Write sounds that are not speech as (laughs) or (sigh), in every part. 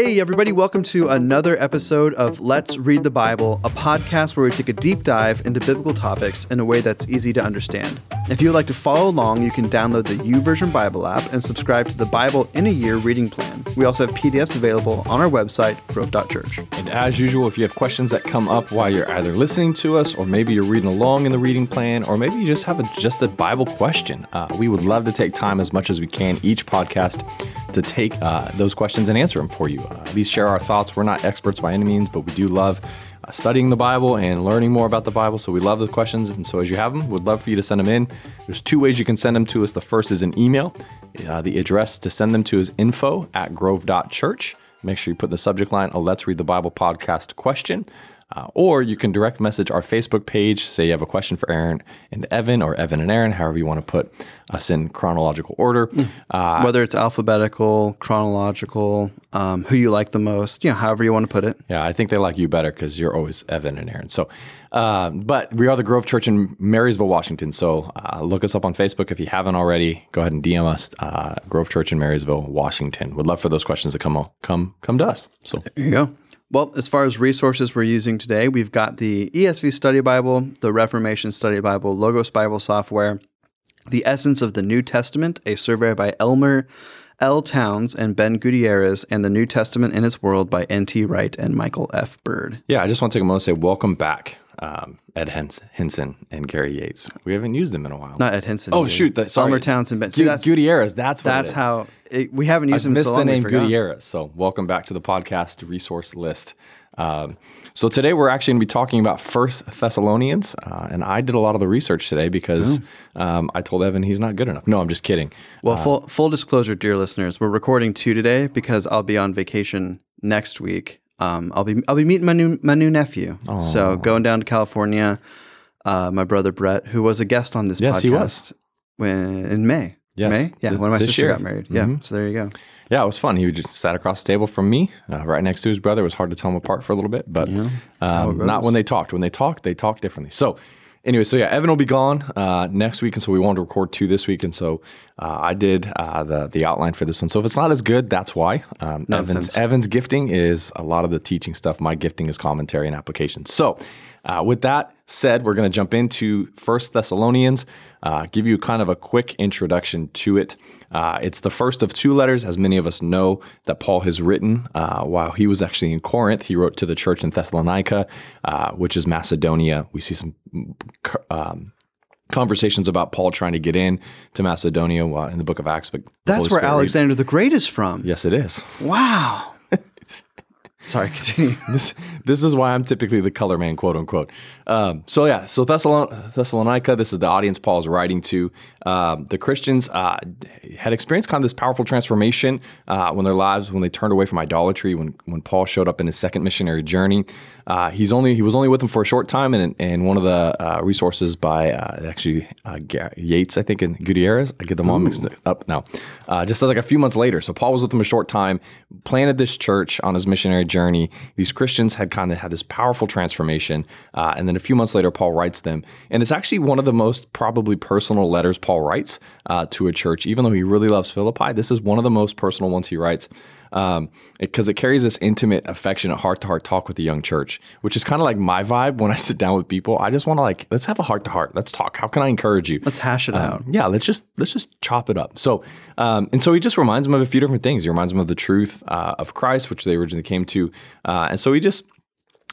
Hey, everybody, welcome to another episode of Let's Read the Bible, a podcast where we take a deep dive into biblical topics in a way that's easy to understand. If you would like to follow along, you can download the YouVersion Bible app and subscribe to the Bible in a Year reading plan. We also have PDFs available on our website, grove.church. And as usual, if you have questions that come up while you're either listening to us, or maybe you're reading along in the reading plan, or maybe you just have a, just a Bible question, uh, we would love to take time as much as we can each podcast to take uh, those questions and answer them for you. Uh, these share our thoughts. We're not experts by any means, but we do love uh, studying the Bible and learning more about the Bible. So we love the questions. And so as you have them, we'd love for you to send them in. There's two ways you can send them to us. The first is an email. Uh, the address to send them to is info at grove.church. Make sure you put in the subject line a Let's Read the Bible podcast question. Uh, or you can direct message our Facebook page. Say you have a question for Aaron and Evan, or Evan and Aaron, however you want to put us in chronological order. Uh, Whether it's alphabetical, chronological, um, who you like the most, you know, however you want to put it. Yeah, I think they like you better because you're always Evan and Aaron. So, uh, but we are the Grove Church in Marysville, Washington. So uh, look us up on Facebook if you haven't already. Go ahead and DM us, uh, Grove Church in Marysville, Washington. Would love for those questions to come come come to us. So There you go. Well, as far as resources we're using today, we've got the ESV Study Bible, the Reformation Study Bible, Logos Bible software, The Essence of the New Testament, a survey by Elmer L. Towns and Ben Gutierrez, and The New Testament in Its World by N.T. Wright and Michael F. Bird. yeah, I just want to take a moment to say welcome back, um, Ed Hens- Hindson and Gary Yates. We haven't used them in a while. Not Ed Hindson. oh dude. shoot, the, sorry. Elmer Towns and Ben. See, that's, Gutierrez. That's what it that's how it, we haven't used I him missed so the name. Gutierrez. So welcome back to the podcast resource list. Um, so today we're actually going to be talking about First Thessalonians, uh, and I did a lot of the research today because um, I told Evan he's not good enough. No, I'm just kidding. Well, full full disclosure, dear listeners, we're recording two today because I'll be on vacation next week. Um, I'll be I'll be meeting my new my new nephew. So going down to California. Uh, my brother Brett, who was a guest on this Yes, podcast he was. when in May. Yes, May, yeah, th- when my sister year. got married. Yeah, so there you go. Yeah, it was fun. He just sat across the table from me, uh, right next to his brother. It was hard to tell them apart for a little bit, but how um, not when they talked. When they talked, they talked differently. So, anyway, so yeah, Evan will be gone uh, next week, and so we wanted to record two this week, and so uh, I did uh, the the outline for this one. So if it's not as good, that's why. Um, Evan's, Evan's gifting is a lot of the teaching stuff. My gifting is commentary and application. So, uh, with that said, we're going to jump into First Thessalonians. Uh, give you kind of a quick introduction to it. Uh, it's the first of two letters, as many of us know, that Paul has written uh, while he was actually in Corinth. He wrote to the church in Thessalonica, uh, which is Macedonia. We see some um, conversations about Paul trying to get in to Macedonia in the book of Acts. But That's where Spirit Alexander the Great is from. Yes, it is. Wow. (laughs) Sorry, continue. this this is why I'm typically the color man, quote unquote. Um, so yeah, so Thessalon- Thessalonica, this is the audience Paul is writing to. Um, the Christians uh, had experienced kind of this powerful transformation uh, when their lives, when they turned away from idolatry. When when Paul showed up in his second missionary journey, uh, he's only he was only with them for a short time, and and one of the uh, resources by uh, actually uh, Yates, I think, and Gutierrez, I get them all mixed up now. Uh, just like a few months later, so Paul was with them a short time, planted this church on his missionary journey. These Christians had kind of had this powerful transformation, uh, and then a few months later, Paul writes them, and it's actually one of the most probably personal letters Paul writes uh, to a church. Even though he really loves Philippi, this is one of the most personal ones he writes um, because it, carries this intimate, affectionate, heart to heart talk with the young church, which is kind of like my vibe when I (laughs) sit down with people. I just want to like let's have a heart to heart. Let's talk. How can I encourage you? Let's hash it out. yeah, let's just let's just chop it up. So, um, and so he just reminds them of a few different things. He reminds them of the truth uh, of Christ, which they originally came to, uh, and so he just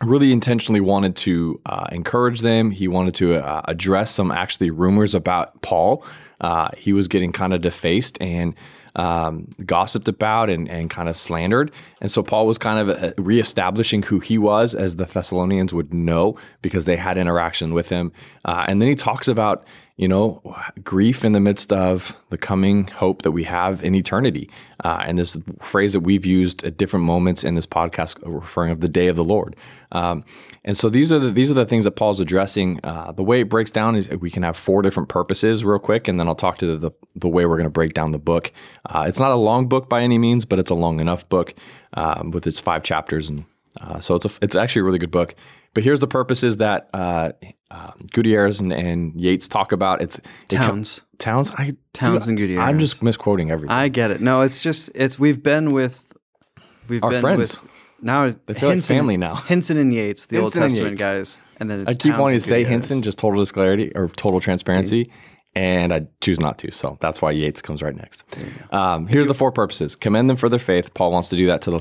really intentionally wanted to uh, encourage them. He wanted to uh, address some actually rumors about Paul. Uh, he was getting kind of defaced and um, gossiped about and, and kind of slandered. And so Paul was kind of uh, reestablishing who he was, as the Thessalonians would know because they had interaction with him. Uh, and then he talks about you know, grief in the midst of the coming hope that we have in eternity. Uh, and this phrase that we've used at different moments in this podcast, referring of the day of the Lord. Um, and so these are the these are the things that Paul's addressing. Uh, the way it breaks down is we can have four different purposes, real quick, and then I'll talk to the the, the way we're going to break down the book. Uh, it's not a long book by any means, but it's a long enough book um, with its five chapters, and uh, so it's a, it's actually a really good book. But here's the purposes that uh, uh, Gutierrez and, and Yates talk about. It's it Towns. Towns. I Towns dude, and Gutierrez. I'm just misquoting everything. I get it. No, it's just it's we've been with We've Our been friends. with now They feel like family now. Hindson and Yates, the Hindson Old Testament guys, and then it's I keep Towns wanting to say. Hindson, just total disclarity or total transparency, and I choose not to. So that's why Yates comes right next. Um, here's the four purposes: commend them for their faith. Paul wants to do that to the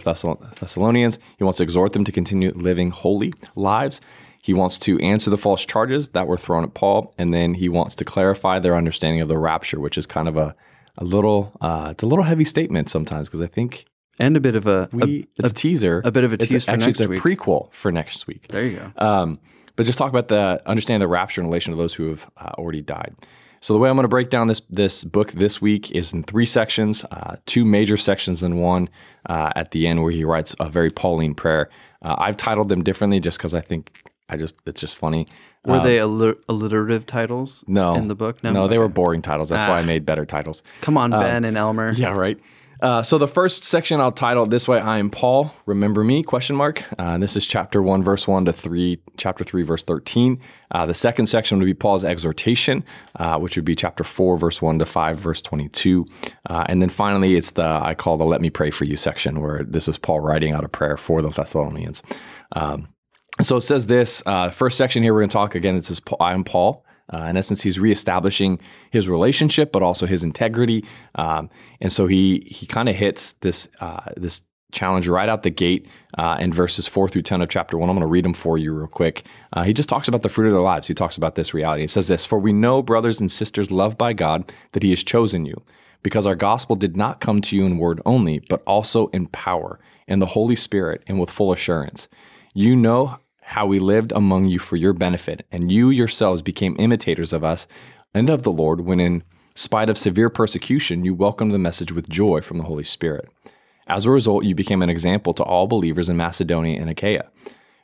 Thessalonians. He wants to exhort them to continue living holy lives. He wants to answer the false charges that were thrown at Paul, and then he wants to clarify their understanding of the rapture, which is kind of a a little uh, it's a little heavy statement sometimes because I think and a bit of a, a- we it's a, teaser, a bit of a It's tease for actually it's a week. prequel for next week. there you go. Um, but just talk about the understanding the rapture in relation to those who have uh, already died. So the way I'm going to break down this this book this week is in three sections, uh, two major sections and one uh, at the end where he writes a very Pauline prayer. Uh, I've titled them differently just because I think I just it's just funny. Were they alli- alliterative titles? uh, No, in the book. No, they were boring titles. That's why I made better titles. Come on, Ben and Elmer. (laughs) Yeah, right. Uh, so the first section I'll title this way: "I am Paul. Remember me?" Question mark. Uh, this is chapter one, verse one to three. Chapter three, verse thirteen. Uh, the second section would be Paul's exhortation, uh, which would be chapter four, verse one to five, verse twenty-two. Uh, and then finally, it's the I call the "Let me pray for you" section, where this is Paul writing out a prayer for the Thessalonians. Um, so it says this uh, first section here. We're going to talk again. It says, "I am Paul." Uh, in essence, he's reestablishing his relationship, but also his integrity. Um, and so he he kind of hits this uh, this challenge right out the gate uh, in verses four through ten of chapter one. I'm going to read them for you real quick. Uh, he just talks about the fruit of their lives. He talks about this reality. He says this: "For we know, brothers and sisters, loved by God, that He has chosen you." Because our gospel did not come to you in word only, but also in power, in the Holy Spirit, and with full assurance. You know how we lived among you for your benefit, and you yourselves became imitators of us and of the Lord when, in spite of severe persecution, you welcomed the message with joy from the Holy Spirit. As a result, you became an example to all believers in Macedonia and Achaia.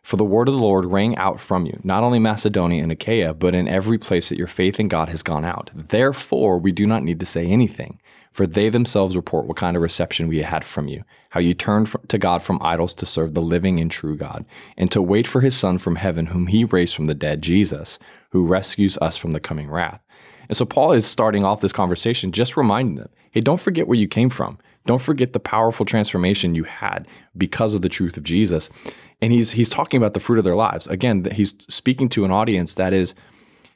For the word of the Lord rang out from you, not only Macedonia and Achaia, but in every place that your faith in God has gone out. Therefore, we do not need to say anything, for they themselves report what kind of reception we had from you, how you turned to God from idols to serve the living and true God, and to wait for his Son from heaven, whom he raised from the dead, Jesus, who rescues us from the coming wrath. And so Paul is starting off this conversation just reminding them hey, don't forget where you came from. Don't forget the powerful transformation you had because of the truth of Jesus. And he's he's talking about the fruit of their lives. Again, he's speaking to an audience that is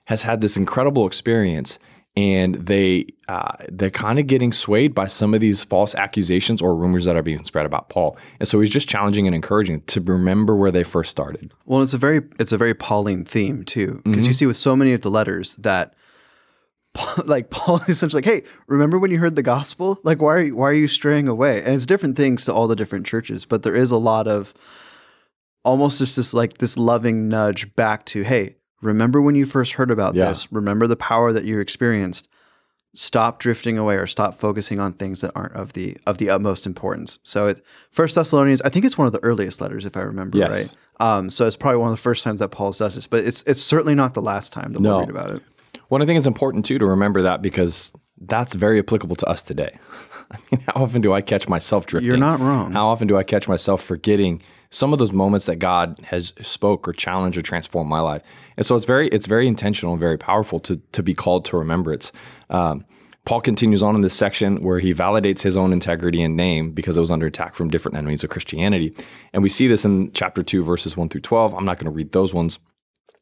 has had this incredible experience and they uh, they're kind of getting swayed by some of these false accusations or rumors that are being spread about Paul. And so he's just challenging and encouraging to remember where they first started. Well, it's a very it's a very Pauline theme too, because Mm-hmm. you see with so many of the letters that, Paul- (laughs) like Paul is essentially like, "Hey, remember when you heard the gospel? Like, why are you, why are you straying away?" And it's different things to all the different churches, but there is a lot of almost just this like this loving nudge back to, "Hey, remember when you first heard about Yeah. this? Remember the power that you experienced." Stop drifting away or stop focusing on things that aren't of the of the utmost importance. So, it, First Thessalonians, I think it's one of the earliest letters, if I remember Yes. right. Um, so it's probably one of the first times that Paul does this, but it's it's certainly not the last time that No. we'll read about it. Well, I think it's important too to remember that because that's very applicable to us today. (laughs) I mean, how often do I catch myself drifting? You're not wrong. How often do I catch myself forgetting some of those moments that God has spoke or challenged or transformed my life? And so it's very it's very intentional and very powerful to to be called to remembrance. Um, Paul continues on in this section where he validates his own integrity and name because it was under attack from different enemies of Christianity. And we see this in chapter 2, verses 1 through 12. I'm not going to read those ones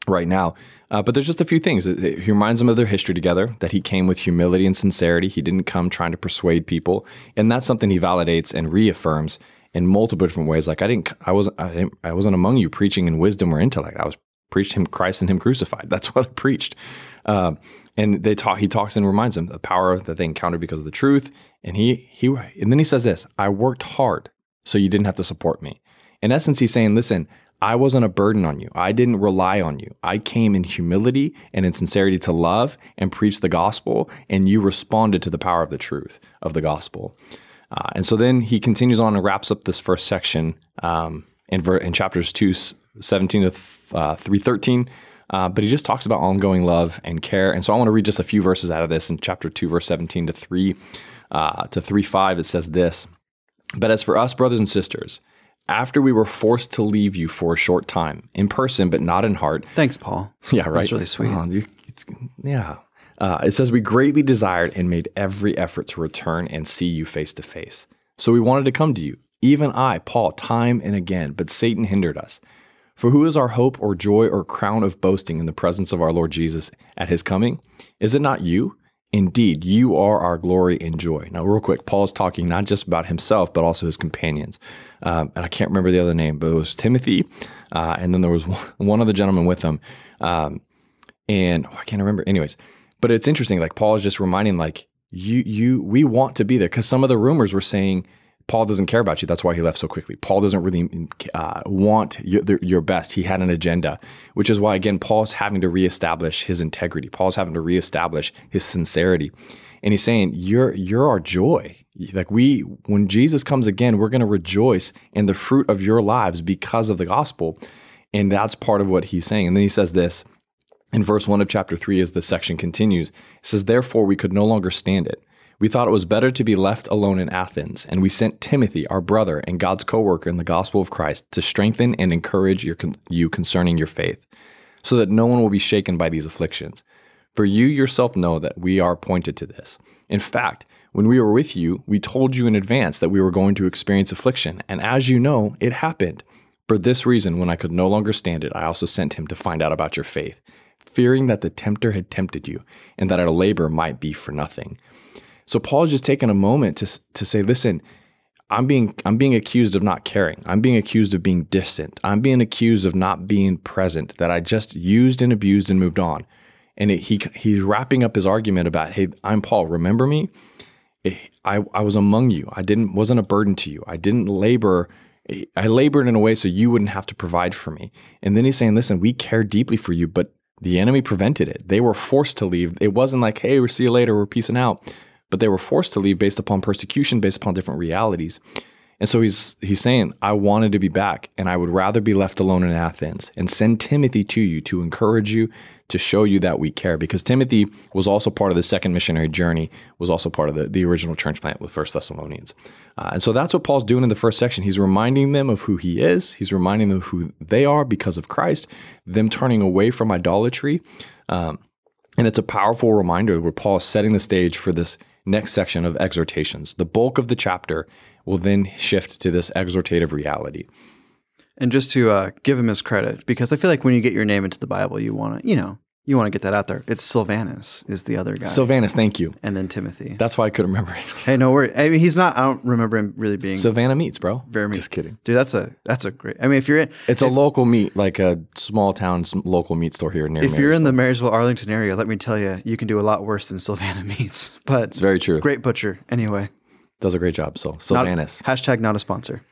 right now. Uh, but there's just a few things. He reminds them of their history together, that he came with humility and sincerity. He didn't come trying to persuade people. And that's something he validates and reaffirms in multiple different ways. Like I didn't, I wasn't, I, didn't, I wasn't among you preaching in wisdom or intellect. I was preached him Christ and him crucified. (laughs) That's what I preached. Uh, and they talk. He talks and reminds them the power that they encountered because of the truth. And he he and then he says this: I worked hard, so you didn't have to support me. In essence, he's saying, listen, I wasn't a burden on you. I didn't rely on you. I came in humility and in sincerity to love and preach the gospel, and you responded to the power of the truth of the gospel. Uh, and so then he continues on and wraps up this first section um, in, ver- in chapters 2, 17 to th- uh, 313. Uh, but he just talks about ongoing love and care. And so I want to read just a few verses out of this in chapter 2, verse 17 to 3 uh, to 3 5. It says this But as for us, brothers and sisters, after we were forced to leave you for a short time, in person but not in heart, Thanks, Paul. yeah, right. really sweet. Oh, you- yeah. Uh, it says, We greatly desired and made every effort to return and see you face to face. So we wanted to come to you, even I, Paul, time and again, but Satan hindered us. For who is our hope or joy or crown of boasting in the presence of our Lord Jesus at his coming? Is it not you? Indeed, you are our glory and joy. Now, real quick, Paul is talking not just about himself, but also his companions. Um, and I can't remember the other name, but it was Timothy. Uh, and then there was (laughs) one other gentleman with him. Um, and oh, I can't remember. Anyways, but it's interesting. Like Paul is just reminding, like, you, you, we want to be there because some of the rumors were saying, Paul doesn't care about you. That's why he left so quickly. Paul doesn't really uh, want your, your, best. He had an agenda, which is why, again, Paul's having to reestablish his integrity. Paul's having to reestablish his sincerity. And he's saying, You're, you're our joy. Like we, when Jesus comes again, we're going to rejoice in the fruit of your lives because of the gospel. And that's part of what he's saying. And then he says this in verse 1 of chapter 3 as the section continues. It says, Therefore, we could no longer stand it we thought it was better to be left alone in Athens, and we sent Timothy, our brother and God's co worker in the gospel of Christ, to strengthen and encourage your, you concerning your faith, so that no one will be shaken by these afflictions. For you yourself know that we are appointed to this. In fact, when we were with you, we told you in advance that we were going to experience affliction, and as you know, it happened. For this reason, when I could no longer stand it, I also sent him to find out about your faith, fearing that the tempter had tempted you, and that our labor might be for nothing. So Paul is just taking a moment to to say, listen, I'm being I'm being accused of not caring. I'm being accused of being distant. I'm being accused of not being present. That I just used and abused and moved on. And it, he he's wrapping up his argument about, hey, I'm Paul. Remember me? Eh, I I was among you. I didn't wasn't a burden to you. I didn't labor. Eh, I labored in a way so you wouldn't have to provide for me. And then he's saying, listen, we care deeply for you, but the enemy prevented it. They were forced to leave. It wasn't like, hey, we'll see you later. We're peacing out but they were forced to leave based upon persecution, based upon different realities. And so he's he's saying, I wanted to be back, and I would rather be left alone in Athens and send Timothy to you to encourage you, to show you that we care. Because Timothy was also part of the second missionary journey, was also part of the, the original church plant with First Thessalonians. Uh, and so that's what Paul's doing in the first section. He's reminding them of who he is. He's reminding them of who they are because of Christ, them turning away from idolatry. Um, and it's a powerful reminder where Paul is setting the stage for this next section of exhortations. The bulk of the chapter will then shift to this exhortative reality. And just to uh, give him his credit, because I feel like when you get your name into the Bible, you want to, you know, you want to get that out there. It's Silvanus is the other guy. Silvanus, thank you. And then Timothy. That's why I couldn't remember it. hey, no worry. I mean, he's not. I don't remember him really being Savannah meats, bro. Very meat. Just kidding, dude. That's a that's a great. I mean, if you're in, it's if, a local meat, like a small town local meat store here near. If you're in the Marysville, Arlington area, let me tell you, you can do a lot worse than Silvana (laughs) meats. But it's very true. Great butcher, anyway. Does a great job. So Silvanus. Not, hashtag not a sponsor.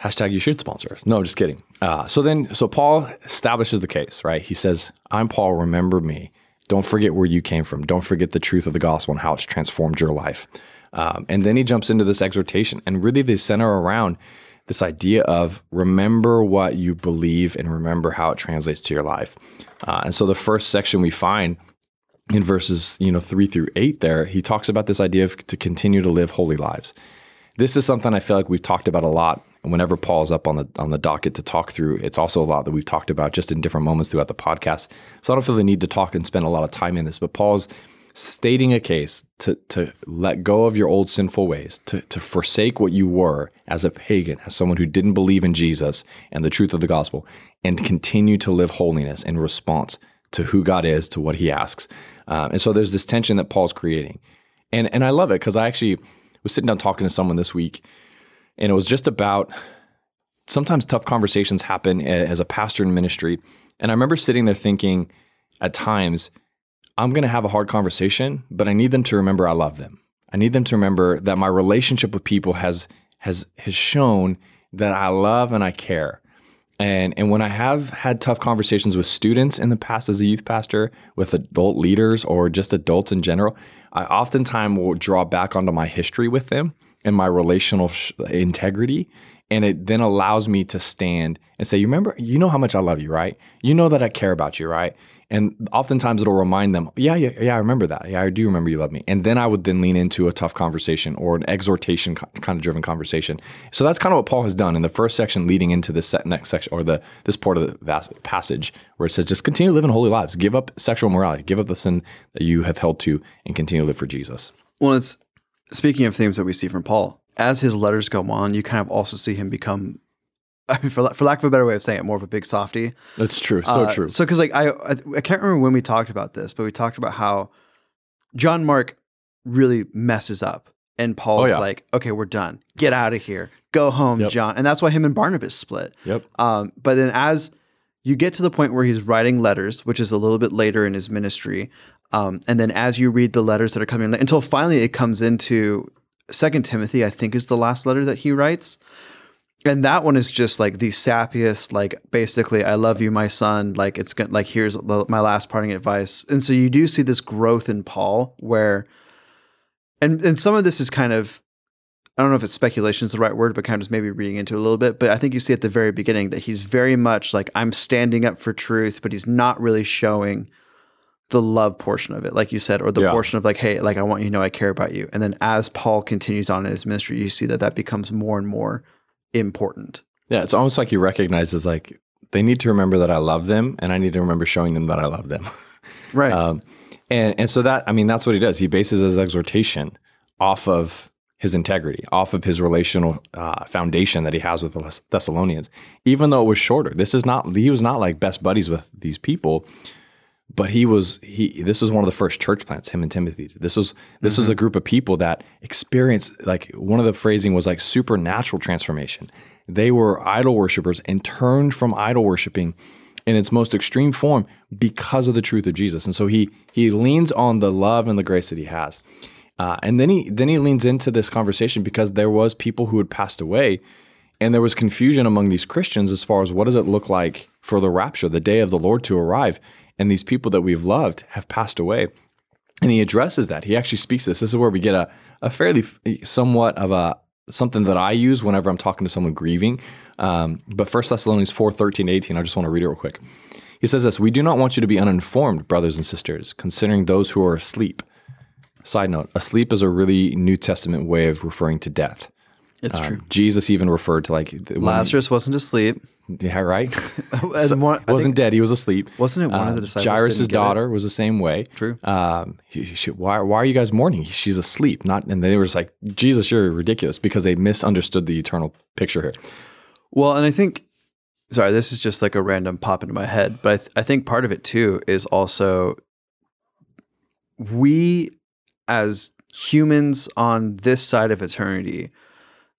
Hashtag you should sponsor us. No, just kidding. Uh, so then, so Paul establishes the case, right? He says, I'm Paul, remember me. Don't forget where you came from. Don't forget the truth of the gospel and how it's transformed your life. Um, and then he jumps into this exhortation, and really they center around this idea of remember what you believe and remember how it translates to your life. Uh, and so the first section we find in verses you know three through eight, there he talks about this idea of to continue to live holy lives. This is something I feel like we've talked about a lot whenever Paul's up on the on the docket to talk through, it's also a lot that we've talked about just in different moments throughout the podcast. So I don't feel the need to talk and spend a lot of time in this, but Paul's stating a case to to let go of your old sinful ways, to to forsake what you were as a pagan, as someone who didn't believe in Jesus and the truth of the gospel, and continue to live holiness in response to who God is, to what He asks. Um, and so there's this tension that Paul's creating, and and I love it because I actually was sitting down talking to someone this week and it was just about sometimes tough conversations happen as a pastor in ministry. And I remember sitting there thinking at times, I'm going to have a hard conversation, but I need them to remember I love them. I need them to remember that my relationship with people has has has shown that I love and I care. And and when I have had tough conversations with students in the past as a youth pastor, with adult leaders or just adults in general, I oftentimes will draw back onto my history with them and my relational sh- integrity. And it then allows me to stand and say, You remember, you know how much I love you, right? You know that I care about you, right? And oftentimes it'll remind them, yeah, yeah, yeah, I remember that. Yeah, I do remember you love me. And then I would then lean into a tough conversation or an exhortation kind of driven conversation. So that's kind of what Paul has done in the first section leading into this next section or the this part of the passage where it says, just continue living holy lives, give up sexual morality, give up the sin that you have held to, and continue to live for Jesus. Well, it's speaking of themes that we see from Paul, as his letters go on, you kind of also see him become, (laughs) I mean, for, for lack of a better way of saying it, more of a big softy. That's true. So Uh, true. So, because like I, I, I can't remember when we talked about this, but we talked about how John Mark really messes up, and Paul's Oh, yeah. like, "Okay, we're done. Get out of here. Go home, Yep. John." And that's why him and Barnabas split. Yep. Um, but then as you get to the point where he's writing letters, which is a little bit later in his ministry, um, and then as you read the letters that are coming until finally it comes into Second Timothy, I think is the last letter that he writes. And that one is just like the sappiest, like basically, I love you, my son. Like it's good. Like here's the, my last parting advice. And so you do see this growth in Paul, where, and and some of this is kind of, I don't know if it's speculation is the right word, but kind of just maybe reading into a little bit. But I think you see at the very beginning that he's very much like I'm standing up for truth, but he's not really showing the love portion of it, like you said, or the Yeah. portion of like, hey, like I want you to know I care about you. And then as Paul continues on in his ministry, you see that that becomes more and more important. Yeah, it's almost like he recognizes like they need to remember that I love them, and I need to remember showing them that I love them. (laughs) Right. Um, and and so that I mean that's what he does. He bases his exhortation off of his integrity, off of his relational uh, foundation that he has with the Thessalonians. Even though it was shorter, this is not he was not like best buddies with these people, but he was he. This was one of the first church plants. Him and Timothy. This was this was a group of people that experienced like one of the phrasing was like supernatural transformation. They were idol worshippers and turned from idol worshiping in its most extreme form because of the truth of Jesus. And so he he leans on the love and the grace that he has. Uh, and then he then he leans into this conversation because there was people who had passed away and there was confusion among these Christians as far as what does it look like for the rapture, the day of the Lord to arrive. And these people that we've loved have passed away. And he addresses that. He actually speaks this. This is where we get a, a fairly somewhat of a something that I use whenever I'm talking to someone grieving. Um, but 1 Thessalonians 4 13, 18, I just want to read it real quick. He says this We do not want you to be uninformed, brothers and sisters, considering those who are asleep. Side note, asleep is a really New Testament way of referring to death. It's Um, true. Jesus even referred to like the- Lazarus wasn't asleep. yeah, right. (laughs) And one, wasn't think- dead; he was asleep. wasn't it one of the Um, disciples? Jairus' get it? daughter was the same way. True. Um, he- she- why, why are you guys mourning? She's asleep. Not, and they were just like, Jesus, you're ridiculous because they misunderstood the eternal picture here. Well, and I think, sorry, this is just like a random pop into my head, but I, th- I think part of it too is also we as humans on this side of eternity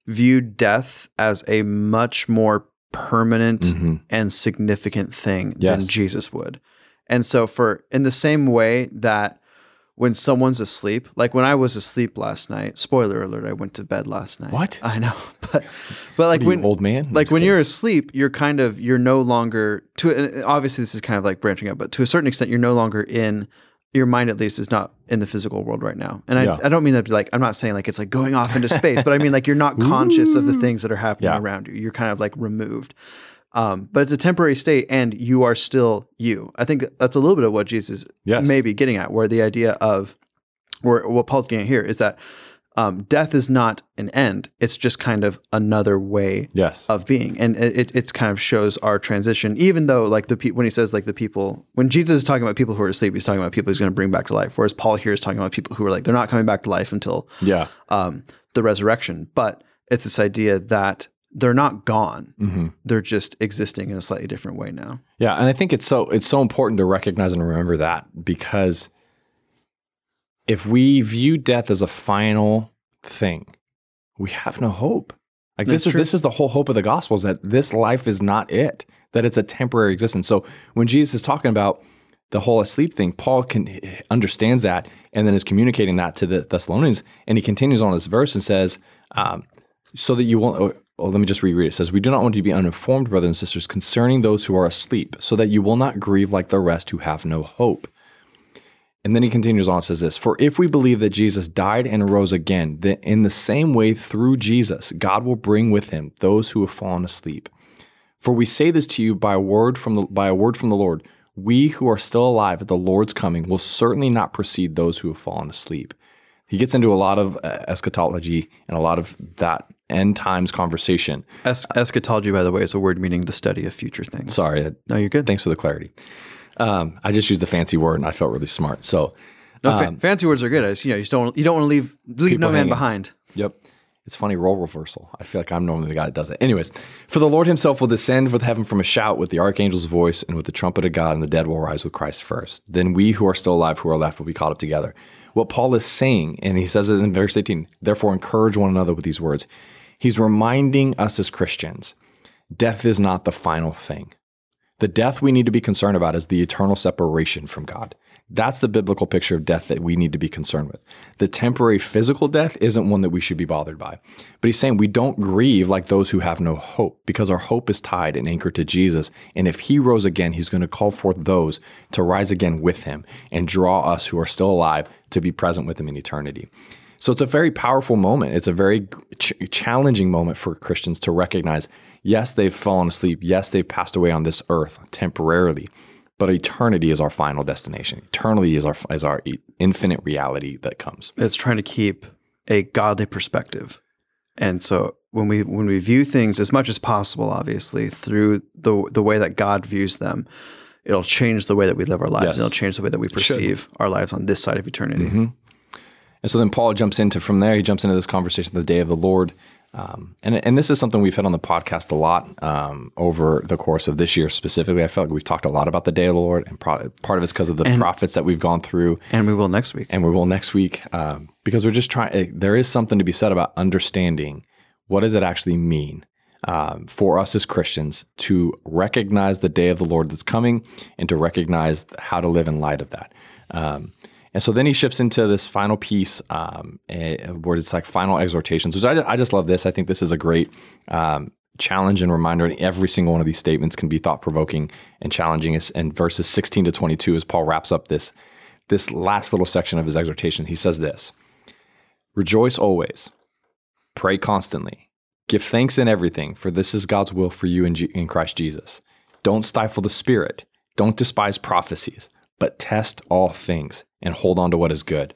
view death as a much more permanent Mhm. and significant thing Yes. than Jesus would. And so for in the same way that when someone's asleep, like when I was asleep last night, spoiler alert, I went to bed last night. What? I know. (laughs) But but like when old man? I'm like when kidding. you're asleep, you're kind of you're no longer to obviously this is kind of like branching out, but to a certain extent, you're no longer in your mind at least is not in the physical world right now. And I, Yeah. I don't mean that like I'm not saying like it's like going off into space, but I mean like you're not conscious of the things that are happening Yeah. around you. You're kind of like removed. Um, but it's a temporary state, and you are still you. I think that's a little bit of what Jesus Yes. may be getting at, where the idea of, or what Paul's getting at here is that um, death is not an end; it's just kind of another way yes, of being, and it it kind of shows our transition. Even though, like the pe- when he says like the people, when Jesus is talking about people who are asleep, he's talking about people he's going to bring back to life. Whereas Paul here is talking about people who are like they're not coming back to life until yeah, um, the resurrection. But it's this idea that they're not gone; hmm they're just existing in a slightly different way now. yeah. And I think it's so it's so important to recognize and remember that because if we view death as a final thing, we have no hope. Like That's this is true. this is the whole hope of the gospel is that this life is not it, that it's a temporary existence. So when Jesus is talking about the whole asleep thing, Paul can understands that and then is communicating that to the Thessalonians, and he continues on this verse and says, um, "So that you won't." Oh, oh, let me just reread it. It says, "We do not want you to be uninformed, brothers and sisters, concerning those who are asleep, so that you will not grieve like the rest who have no hope." And then he continues on and says this For if we believe that Jesus died and rose again, then in the same way through Jesus, God will bring with him those who have fallen asleep. For we say this to you by a word from the by a word from the Lord. We who are still alive at the Lord's coming will certainly not precede those who have fallen asleep. He gets into a lot of uh, eschatology and a lot of that end times conversation. Es- eschatology, by the way, is a word meaning the study of future things. Sorry, No, you're good. thanks for the clarity. Um, I just used the fancy word and I felt really smart. So No, fa- fancy words are good. I just, you know, you just don't you don't want to leave leave no man hanging. behind. Yep. It's funny, role reversal. I feel like I'm normally the guy that does it. Anyways, for the Lord himself will descend with heaven from a shout, with the archangel's voice, and with the trumpet of God, and the dead will rise with Christ first. Then we who are still alive, who are left, will be caught up together. What Paul is saying, and he says it in verse 18, therefore encourage one another with these words. He's reminding us as Christians death is not the final thing. The death we need to be concerned about is the eternal separation from God. That's the biblical picture of death that we need to be concerned with. The temporary physical death isn't one that we should be bothered by. But he's saying we don't grieve like those who have no hope because our hope is tied and anchored to Jesus. And if he rose again, he's going to call forth those to rise again with him and draw us who are still alive to be present with him in eternity. So it's a very powerful moment. It's a very ch- challenging moment for Christians to recognize yes, they've fallen asleep. Yes, they've passed away on this earth temporarily but eternity is our final destination. Eternity is our is our infinite reality that comes. It's trying to keep a godly perspective, and so when we when we view things as much as possible, obviously through the the way that God views them, it'll change the way that we live our lives. Yes. It'll change the way that we perceive our lives on this side of eternity. Mm-hmm. And so then Paul jumps into from there. He jumps into this conversation, the day of the Lord. Um, and, and this is something we've had on the podcast a lot um, over the course of this year specifically. I felt like we've talked a lot about the day of the Lord, and pro- part of it's because of the and, prophets that we've gone through. And we will next week. And we will next week um, because we're just trying, eh, there is something to be said about understanding what does it actually mean um, for us as Christians to recognize the day of the Lord that's coming and to recognize how to live in light of that. Um, and so then he shifts into this final piece um, eh, where it's like final exhortations, which I, I just love this. I think this is a great um, challenge and reminder. And every single one of these statements can be thought provoking and challenging. And verses 16 to 22, as Paul wraps up this, this last little section of his exhortation, he says this Rejoice always, pray constantly, give thanks in everything, for this is God's will for you in, G- in Christ Jesus. Don't stifle the spirit, don't despise prophecies, but test all things and hold on to what is good.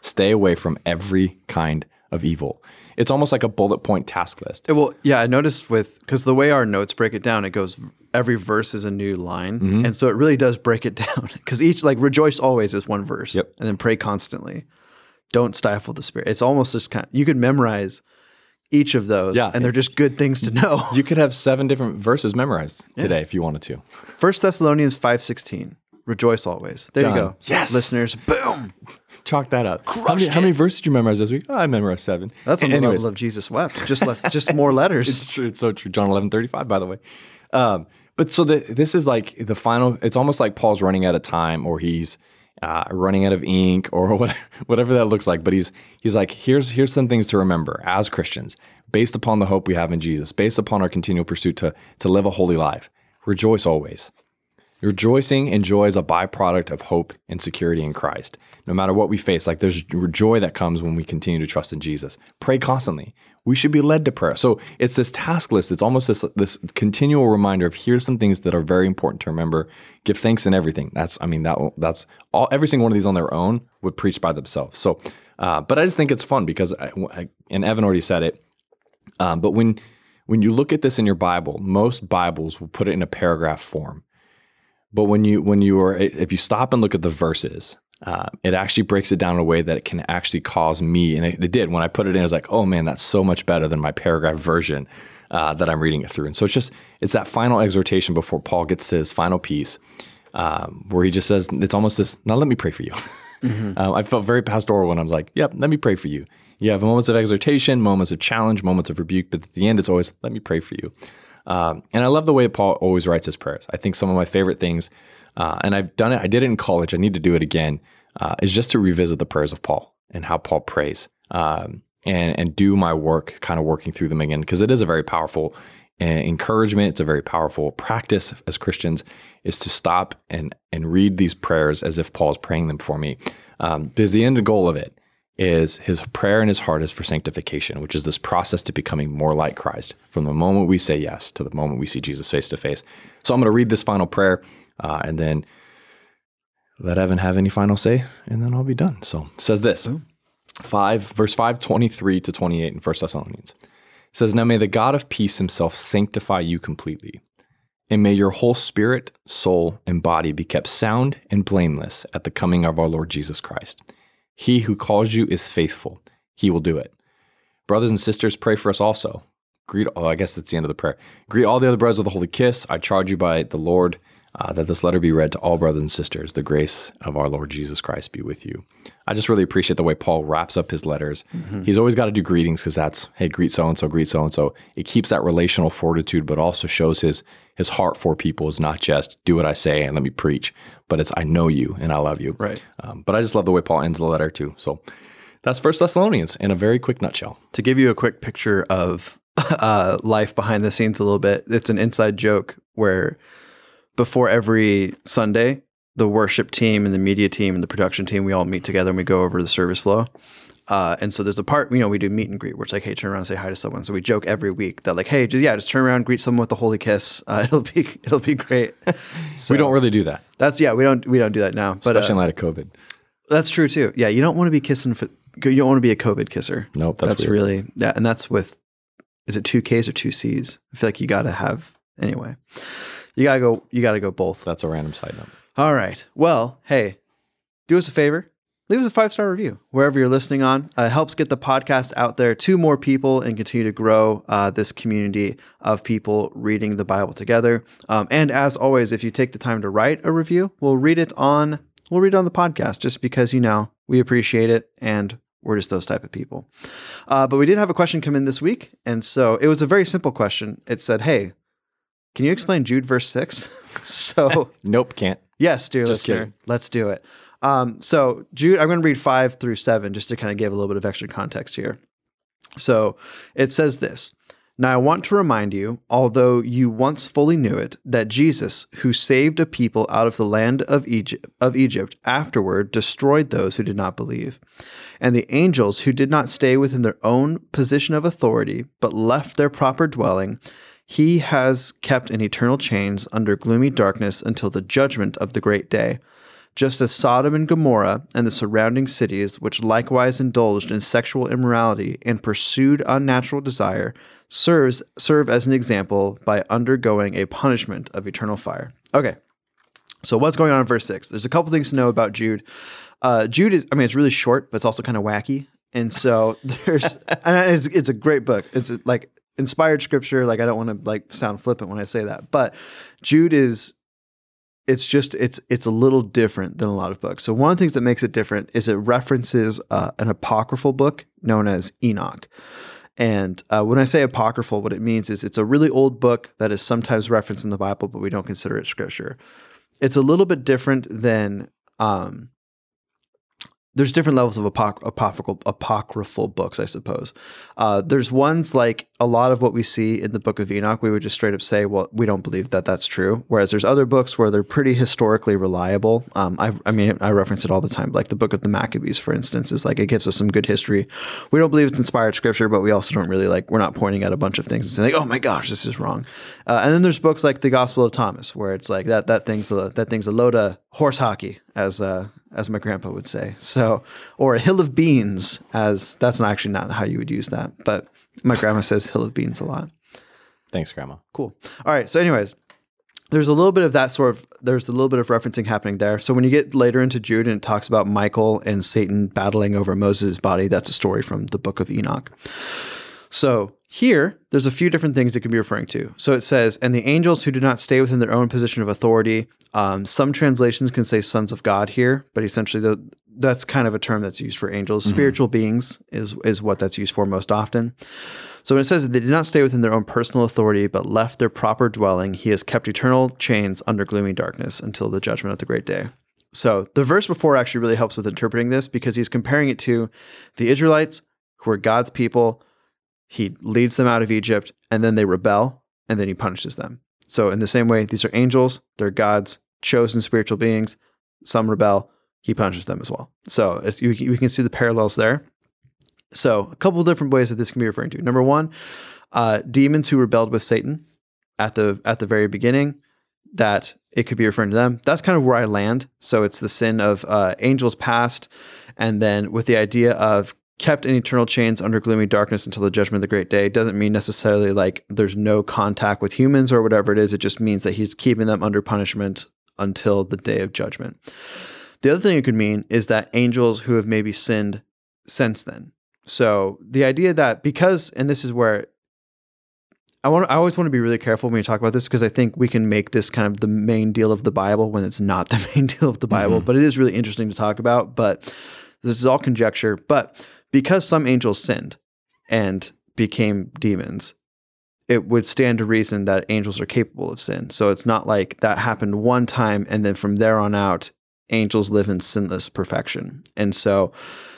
Stay away from every kind of evil. It's almost like a bullet point task list. It will, yeah. I noticed with because the way our notes break it down, it goes every verse is a new line, mm-hmm. and so it really does break it (laughs) down because each like rejoice always is one verse, yep. and then pray constantly. Don't stifle the spirit. It's almost just kind. Of, you could memorize each of those, yeah, and they're just good things to know. You could have seven different verses memorized yeah. today if you wanted to. First Thessalonians five sixteen. Rejoice always. There Done. you go. Yes. Listeners, boom. (laughs) Chalk that up. How many, how many, verses did you memorize this week? Oh, I memorized seven. That's on the level of Jesus wept. Just less, just more (laughs) letters. it's true. It's so true. John eleven thirty five. By the way, um, but so the, this is like the final. It's almost like Paul's running out of time, or he's uh, running out of ink, or (laughs) what, whatever that looks like. But he's he's like, here's here's some things to remember as Christians, based upon the hope we have in Jesus, based upon our continual pursuit to to live a holy life. Rejoice always. Rejoicing and joy is a byproduct of hope and security in Christ. No matter what we face, like there's joy that comes when we continue to trust in Jesus. Pray constantly. We should be led to prayer. So it's this task list. It's almost this this continual reminder of here's some things that are very important to remember. Give thanks in everything. That's I mean that that's all. Every single one of these on their own would preach by themselves. So, uh, but I just think it's fun because I, I, and Evan already said it. Um, but when when you look at this in your Bible, most Bibles will put it in a paragraph form. But when you when you are if you stop and look at the verses, uh, it actually breaks it down in a way that it can actually cause me, and it, it, did when I put it in. I was like, oh man, that's so much better than my paragraph version uh, that I'm reading it through. And so it's just it's that final exhortation before Paul gets to his final piece, um, where he just says it's almost this. Now let me pray for you. (laughs) Mm-hmm. um, I felt very pastoral when I was like, yep, let me pray for you. You have moments of exhortation, moments of challenge, moments of rebuke, but at the end, it's always let me pray for you. Um, and I love the way Paul always writes his prayers. I think some of my favorite things, uh, and I've done it, I did it in college, I need to do it again, uh, is just to revisit the prayers of Paul and how Paul prays um, and, and do my work, kind of working through them again, because it is a very powerful uh, encouragement. It's a very powerful practice as Christians is to stop and, and read these prayers as if Paul is praying them for me. Um, because the end goal of it is his prayer in his heart is for sanctification, which is this process to becoming more like Christ from the moment we say yes to the moment we see Jesus face to face. So I'm going to read this final prayer uh, and then let Evan have any final say, and then I'll be done. So it says this. Five verse 5, 23 to 28 in First Thessalonians. It says, Now may the God of peace himself sanctify you completely, and may your whole spirit, soul, and body be kept sound and blameless at the coming of our Lord Jesus Christ. He who calls you is faithful, he will do it. Brothers and sisters, pray for us also. Greet, oh, I guess that's the end of the prayer. Greet all the other brothers with a holy kiss. I charge you by the Lord uh, that this letter be read to all brothers and sisters. The grace of our Lord Jesus Christ be with you. I just really appreciate the way Paul wraps up his letters. Mm-hmm. He's always got to do greetings because that's, hey, greet so and so, greet so and so. It keeps that relational fortitude, but also shows his his heart for people is not just do what I say and let me preach, but it's I know you and I love you. Right. Um, but I just love the way Paul ends the letter too. So that's First Thessalonians in a very quick nutshell. To give you a quick picture of (laughs) uh, life behind the scenes a little bit, it's an inside joke where before every Sunday, the worship team and the media team and the production team, we all meet together and we go over the service flow. Uh, and so there's a part, you know, we do meet and greet, where it's like, hey, turn around and say hi to someone. So we joke every week that like, hey, just, yeah, just turn around, greet someone with a holy kiss. Uh, (laughs) it'll be it'll be great. So (laughs) we don't really do that. That's yeah, we don't we don't do that now. But especially uh, in light of COVID. That's true too. Yeah, you don't want to be kissing for you don't want to be a COVID kisser. Nope, that's, that's really yeah, and that's with is it two K's or two C's? I feel like you got to have anyway. You gotta go. You gotta go both. That's a random side note. All right. Well, hey, do us a favor. Leave us a five star review wherever you're listening on. Uh, it helps get the podcast out there to more people and continue to grow uh, this community of people reading the Bible together. Um, and as always, if you take the time to write a review, we'll read it on we'll read it on the podcast just because you know we appreciate it and we're just those type of people. Uh, but we did have a question come in this week, and so it was a very simple question. It said, "Hey, can you explain Jude verse six? (laughs) so (laughs) nope, can't. Yes, dear just listener, kidding. let's do it. Um, so Jude, I'm going to read five through seven just to kind of give a little bit of extra context here. So it says this. Now I want to remind you, although you once fully knew it, that Jesus, who saved a people out of the land of Egypt, of Egypt, afterward destroyed those who did not believe. And the angels who did not stay within their own position of authority, but left their proper dwelling, he has kept in eternal chains under gloomy darkness until the judgment of the great day. Just as Sodom and Gomorrah and the surrounding cities, which likewise indulged in sexual immorality and pursued unnatural desire, serves serve as an example by undergoing a punishment of eternal fire. Okay, so what's going on in verse six? There's a couple things to know about Jude. Uh, Jude is, I mean, it's really short, but it's also kind of wacky. And so (laughs) there's, and it's, it's a great book. It's like inspired scripture. Like I don't want to like sound flippant when I say that, but Jude is it's just it's it's a little different than a lot of books. So one of the things that makes it different is it references uh, an apocryphal book known as Enoch. And uh, when I say apocryphal, what it means is it's a really old book that is sometimes referenced in the Bible, but we don't consider it scripture. It's a little bit different than um, there's different levels of apoc- apocryphal, apocryphal books, I suppose. Uh, there's ones like a lot of what we see in the Book of Enoch. We would just straight up say, "Well, we don't believe that that's true." Whereas there's other books where they're pretty historically reliable. Um, I, I, mean, I reference it all the time. Like the Book of the Maccabees, for instance, is like it gives us some good history. We don't believe it's inspired scripture, but we also don't really like. We're not pointing at a bunch of things and saying, like, "Oh my gosh, this is wrong." Uh, and then there's books like the Gospel of Thomas, where it's like that that thing's a, that thing's a load of horse hockey, as uh, as my grandpa would say. So, or a hill of beans, as that's not actually not how you would use that, but my grandma says hill of beans a lot. Thanks, grandma. Cool. All right. So, anyways, there's a little bit of that sort of there's a little bit of referencing happening there. So when you get later into Jude and it talks about Michael and Satan battling over Moses' body, that's a story from the book of Enoch. So here, there's a few different things it can be referring to. So it says, and the angels who do not stay within their own position of authority. Um, some translations can say sons of God here, but essentially the, that's kind of a term that's used for angels. Mm-hmm. Spiritual beings is is what that's used for most often. So when it says that they did not stay within their own personal authority, but left their proper dwelling, he has kept eternal chains under gloomy darkness until the judgment of the great day. So the verse before actually really helps with interpreting this because he's comparing it to the Israelites, who are God's people he leads them out of Egypt and then they rebel and then he punishes them. So, in the same way, these are angels, they're God's chosen spiritual beings. Some rebel, he punishes them as well. So, we can see the parallels there. So, a couple different ways that this can be referring to. Number one, uh, demons who rebelled with Satan at the at the very beginning, that it could be referring to them. That's kind of where I land. So, it's the sin of uh, angels past, and then with the idea of kept in eternal chains under gloomy darkness until the judgment of the great day doesn't mean necessarily like there's no contact with humans or whatever it is. It just means that he's keeping them under punishment until the day of judgment. The other thing it could mean is that angels who have maybe sinned since then. So the idea that because, and this is where I want, I always want to be really careful when we talk about this because I think we can make this kind of the main deal of the Bible when it's not (laughs) the main deal of the Bible. Mhm. But it is really interesting to talk about. But this is all conjecture. But because some angels sinned and became demons, it would stand to reason that angels are capable of sin. So it's not like that happened one time and then from there on out, angels live in sinless perfection. And so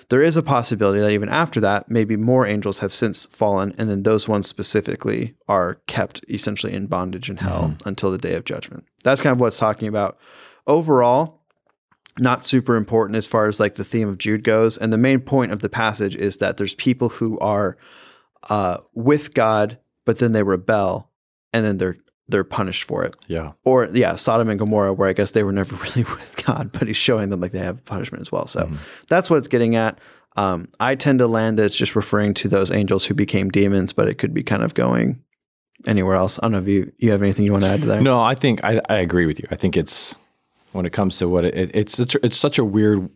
there is a possibility that even after that, maybe more angels have since fallen, and then those ones specifically are kept essentially in bondage in hell until the day of judgment. That's kind of what's talking about. Overall, not super important as far as like the theme of Jude goes. And the main point of the passage is that there's people who are uh, with God, but then they rebel, and then they're they're punished for it. Yeah. Or yeah, Sodom and Gomorrah, where I guess they were never (laughs) really with God, but he's showing them like they have punishment as well. So Mhm. that's what it's getting at. Um, I tend to land that it's just referring to those angels who became demons, but it could be kind of going anywhere else. I don't know if you you have anything you want to add to that. No, I think I, I agree with you. I think it's when it comes to what it, it's such a, it's such a weird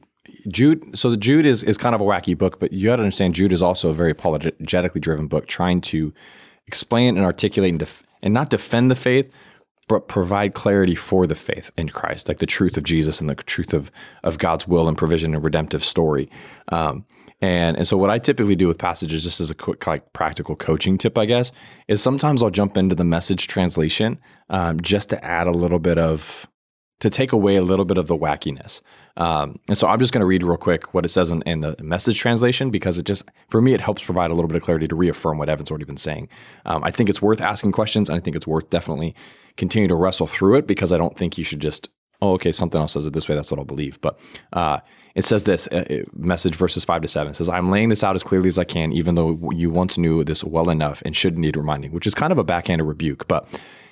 Jude. So the Jude is is kind of a wacky book, but you got to understand Jude is also a very apologetically driven book, trying to explain and articulate and, def- and not defend the faith, but provide clarity for the faith in Christ, like the truth of Jesus and the truth of of God's will and provision and redemptive story. Um, and and so what I typically do with passages, just as a quick like practical coaching tip, I guess, is sometimes I'll jump into the message translation um, just to add a little bit of to take away a little bit of the wackiness. Um, and so I'm just going to read real quick what it says in, in the message translation because it just, for me, it helps provide a little bit of clarity to reaffirm what Evan's already been saying. Um, I think it's worth asking questions and I think it's worth definitely continue to wrestle through it because I don't think you should just, oh, okay, something else says it this way. That's what I'll believe. But uh, it says this uh, message verses five to seven says, I'm laying this out as clearly as I can, even though you once knew this well enough and should need reminding, which is kind of a backhanded rebuke. But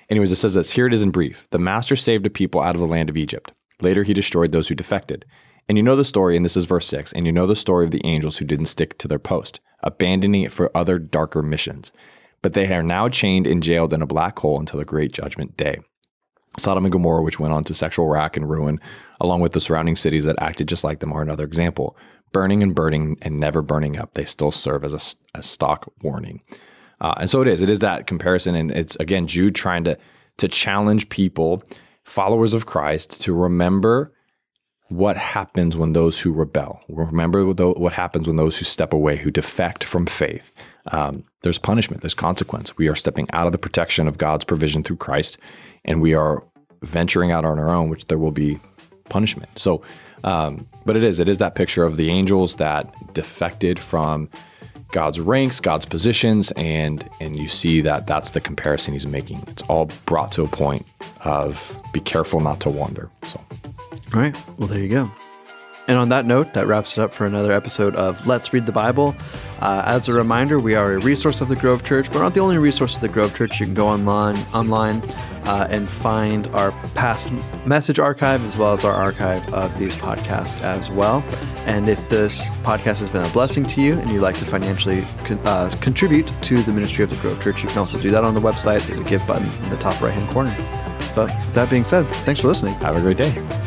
Anyways, it says this here it is in brief. The master saved a people out of the land of Egypt. Later, he destroyed those who defected. And you know the story, and this is verse 6, and you know the story of the angels who didn't stick to their post, abandoning it for other darker missions. But they are now chained and jailed in a black hole until the great judgment day. Sodom and Gomorrah, which went on to sexual rack and ruin, along with the surrounding cities that acted just like them, are another example. Burning and burning and never burning up, they still serve as a, a stock warning. Uh, and so it is. It is that comparison, and it's again Jude trying to to challenge people, followers of Christ, to remember what happens when those who rebel. Remember what happens when those who step away, who defect from faith. Um, there's punishment. There's consequence. We are stepping out of the protection of God's provision through Christ, and we are venturing out on our own, which there will be punishment. So, um, but it is. It is that picture of the angels that defected from God's ranks, God's positions, and and you see that that's the comparison he's making. It's all brought to a point of be careful not to wander. So All right. Well, there you go. And on that note, that wraps it up for another episode of Let's Read the Bible. Uh, as a reminder, we are a resource of the Grove Church. We're not the only resource of the Grove Church. You can go online, online, uh, and find our past message archive as well as our archive of these podcasts as well. And if this podcast has been a blessing to you and you'd like to financially con- uh, contribute to the ministry of the Grove Church, you can also do that on the website. There's a give button in the top right hand corner. But that being said, thanks for listening. have a great day.